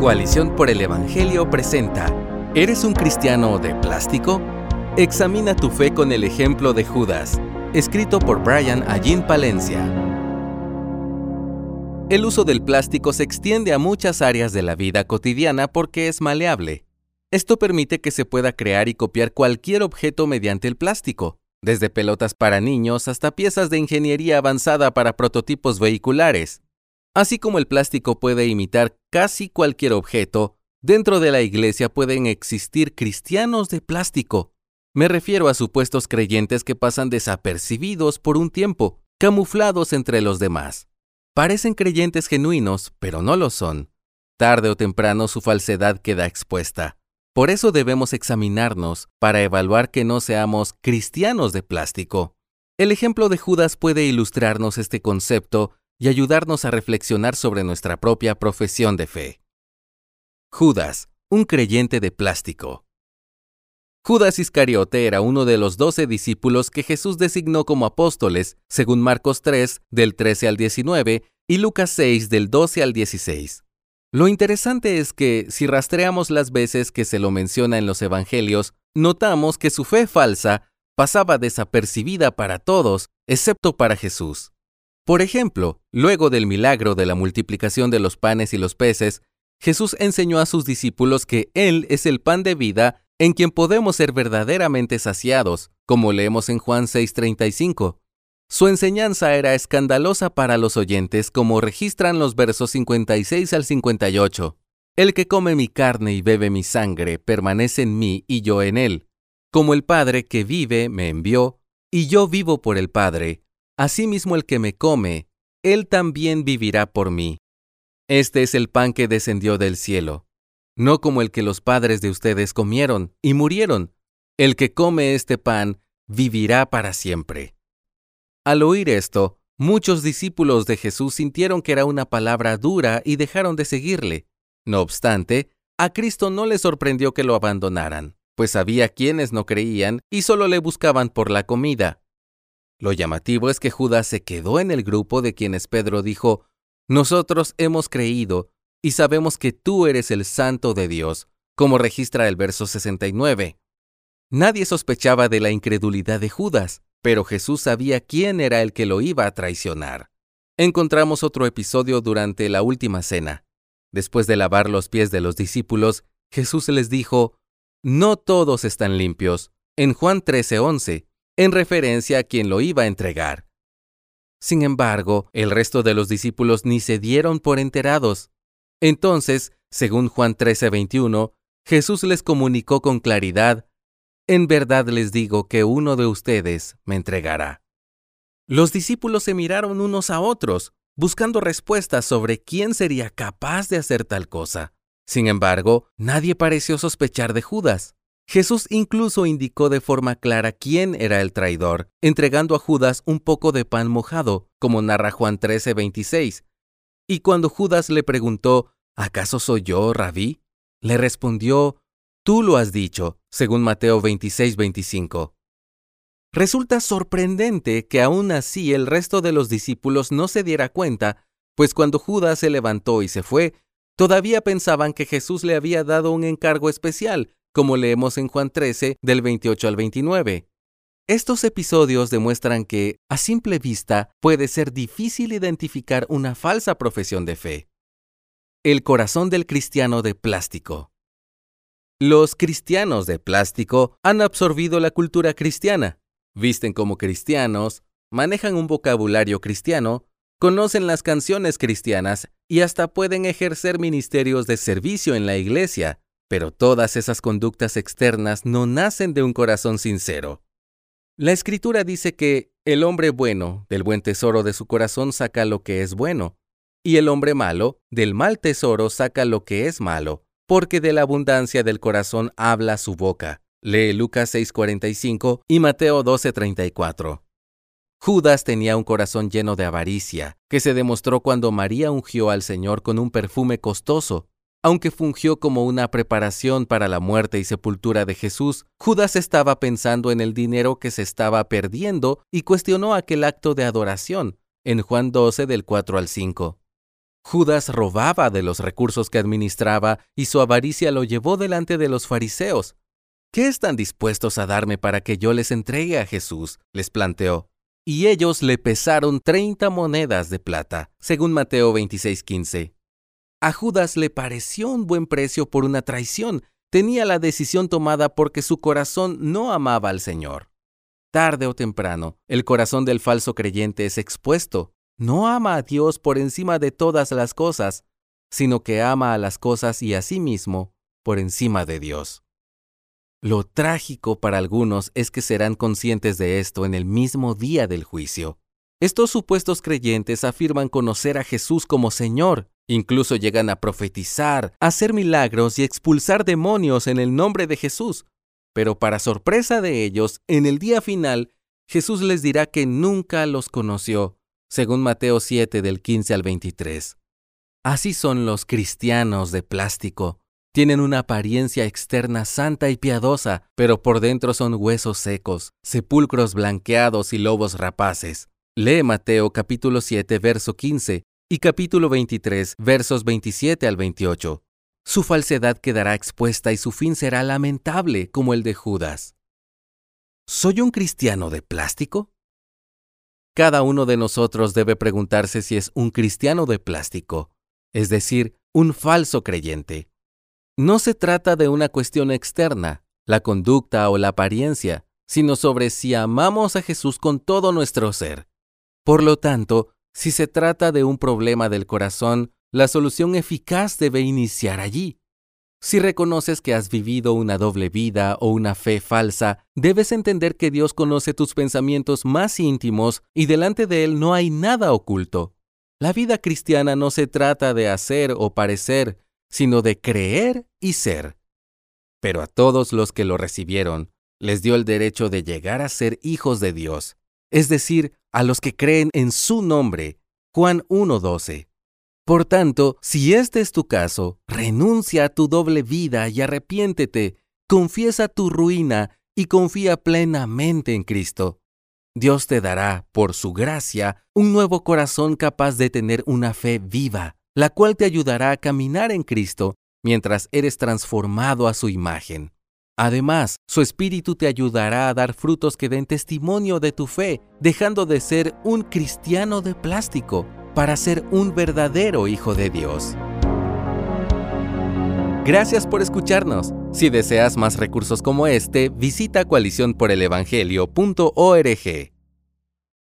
Coalición por el Evangelio presenta ¿Eres un cristiano de plástico? Examina tu fe con el ejemplo de Judas, escrito por Brian Allín Palencia. El uso del plástico se extiende a muchas áreas de la vida cotidiana porque es maleable. Esto permite que se pueda crear y copiar cualquier objeto mediante el plástico, desde pelotas para niños hasta piezas de ingeniería avanzada para prototipos vehiculares. Así como el plástico puede imitar casi cualquier objeto, dentro de la iglesia pueden existir cristianos de plástico. Me refiero a supuestos creyentes que pasan desapercibidos por un tiempo, camuflados entre los demás. Parecen creyentes genuinos, pero no lo son. Tarde o temprano su falsedad queda expuesta. Por eso debemos examinarnos para evaluar que no seamos cristianos de plástico. El ejemplo de Judas puede ilustrarnos este concepto y ayudarnos a reflexionar sobre nuestra propia profesión de fe. Judas, un creyente de plástico. Judas Iscariote era uno de los doce discípulos que Jesús designó como apóstoles, según Marcos 3, del 13 al 19, y Lucas 6, del 12 al 16. Lo interesante es que, si rastreamos las veces que se lo menciona en los Evangelios, notamos que su fe falsa pasaba desapercibida para todos, excepto para Jesús. Por ejemplo, luego del milagro de la multiplicación de los panes y los peces, Jesús enseñó a sus discípulos que Él es el pan de vida en quien podemos ser verdaderamente saciados, como leemos en Juan 6:35. Su enseñanza era escandalosa para los oyentes, como registran los versos 56 al 58. El que come mi carne y bebe mi sangre permanece en mí y yo en él. Como el Padre que vive me envió, y yo vivo por el Padre, Asimismo el que me come, él también vivirá por mí. Este es el pan que descendió del cielo, no como el que los padres de ustedes comieron y murieron. El que come este pan vivirá para siempre. Al oír esto, muchos discípulos de Jesús sintieron que era una palabra dura y dejaron de seguirle. No obstante, a Cristo no le sorprendió que lo abandonaran, pues había quienes no creían y solo le buscaban por la comida. Lo llamativo es que Judas se quedó en el grupo de quienes Pedro dijo, Nosotros hemos creído y sabemos que tú eres el santo de Dios, como registra el verso 69. Nadie sospechaba de la incredulidad de Judas, pero Jesús sabía quién era el que lo iba a traicionar. Encontramos otro episodio durante la última cena. Después de lavar los pies de los discípulos, Jesús les dijo, No todos están limpios. En Juan 13:11, en referencia a quien lo iba a entregar. Sin embargo, el resto de los discípulos ni se dieron por enterados. Entonces, según Juan 13:21, Jesús les comunicó con claridad, En verdad les digo que uno de ustedes me entregará. Los discípulos se miraron unos a otros, buscando respuestas sobre quién sería capaz de hacer tal cosa. Sin embargo, nadie pareció sospechar de Judas. Jesús incluso indicó de forma clara quién era el traidor, entregando a Judas un poco de pan mojado, como narra Juan 13:26. Y cuando Judas le preguntó, ¿acaso soy yo, rabí? Le respondió, Tú lo has dicho, según Mateo 26:25. Resulta sorprendente que aún así el resto de los discípulos no se diera cuenta, pues cuando Judas se levantó y se fue, todavía pensaban que Jesús le había dado un encargo especial, como leemos en Juan 13 del 28 al 29. Estos episodios demuestran que, a simple vista, puede ser difícil identificar una falsa profesión de fe. El corazón del cristiano de plástico. Los cristianos de plástico han absorbido la cultura cristiana, visten como cristianos, manejan un vocabulario cristiano, conocen las canciones cristianas y hasta pueden ejercer ministerios de servicio en la iglesia, pero todas esas conductas externas no nacen de un corazón sincero. La escritura dice que el hombre bueno del buen tesoro de su corazón saca lo que es bueno, y el hombre malo del mal tesoro saca lo que es malo, porque de la abundancia del corazón habla su boca. Lee Lucas 6:45 y Mateo 12:34. Judas tenía un corazón lleno de avaricia, que se demostró cuando María ungió al Señor con un perfume costoso, aunque fungió como una preparación para la muerte y sepultura de Jesús, Judas estaba pensando en el dinero que se estaba perdiendo y cuestionó aquel acto de adoración en Juan 12 del 4 al 5. Judas robaba de los recursos que administraba y su avaricia lo llevó delante de los fariseos. ¿Qué están dispuestos a darme para que yo les entregue a Jesús? les planteó. Y ellos le pesaron treinta monedas de plata, según Mateo 26:15. A Judas le pareció un buen precio por una traición. Tenía la decisión tomada porque su corazón no amaba al Señor. Tarde o temprano, el corazón del falso creyente es expuesto no ama a Dios por encima de todas las cosas, sino que ama a las cosas y a sí mismo por encima de Dios. Lo trágico para algunos es que serán conscientes de esto en el mismo día del juicio. Estos supuestos creyentes afirman conocer a Jesús como Señor, incluso llegan a profetizar, hacer milagros y expulsar demonios en el nombre de Jesús. Pero para sorpresa de ellos, en el día final, Jesús les dirá que nunca los conoció según Mateo 7 del 15 al 23. Así son los cristianos de plástico. Tienen una apariencia externa santa y piadosa, pero por dentro son huesos secos, sepulcros blanqueados y lobos rapaces. Lee Mateo capítulo 7 verso 15 y capítulo 23 versos 27 al 28. Su falsedad quedará expuesta y su fin será lamentable como el de Judas. ¿Soy un cristiano de plástico? Cada uno de nosotros debe preguntarse si es un cristiano de plástico, es decir, un falso creyente. No se trata de una cuestión externa, la conducta o la apariencia, sino sobre si amamos a Jesús con todo nuestro ser. Por lo tanto, si se trata de un problema del corazón, la solución eficaz debe iniciar allí. Si reconoces que has vivido una doble vida o una fe falsa, debes entender que Dios conoce tus pensamientos más íntimos y delante de Él no hay nada oculto. La vida cristiana no se trata de hacer o parecer, sino de creer y ser. Pero a todos los que lo recibieron, les dio el derecho de llegar a ser hijos de Dios, es decir, a los que creen en su nombre. Juan 1.12. Por tanto, si este es tu caso, renuncia a tu doble vida y arrepiéntete, confiesa tu ruina y confía plenamente en Cristo. Dios te dará, por su gracia, un nuevo corazón capaz de tener una fe viva, la cual te ayudará a caminar en Cristo mientras eres transformado a su imagen. Además, su espíritu te ayudará a dar frutos que den testimonio de tu fe, dejando de ser un cristiano de plástico para ser un verdadero hijo de Dios. Gracias por escucharnos. Si deseas más recursos como este, visita coaliciónporelevangelio.org.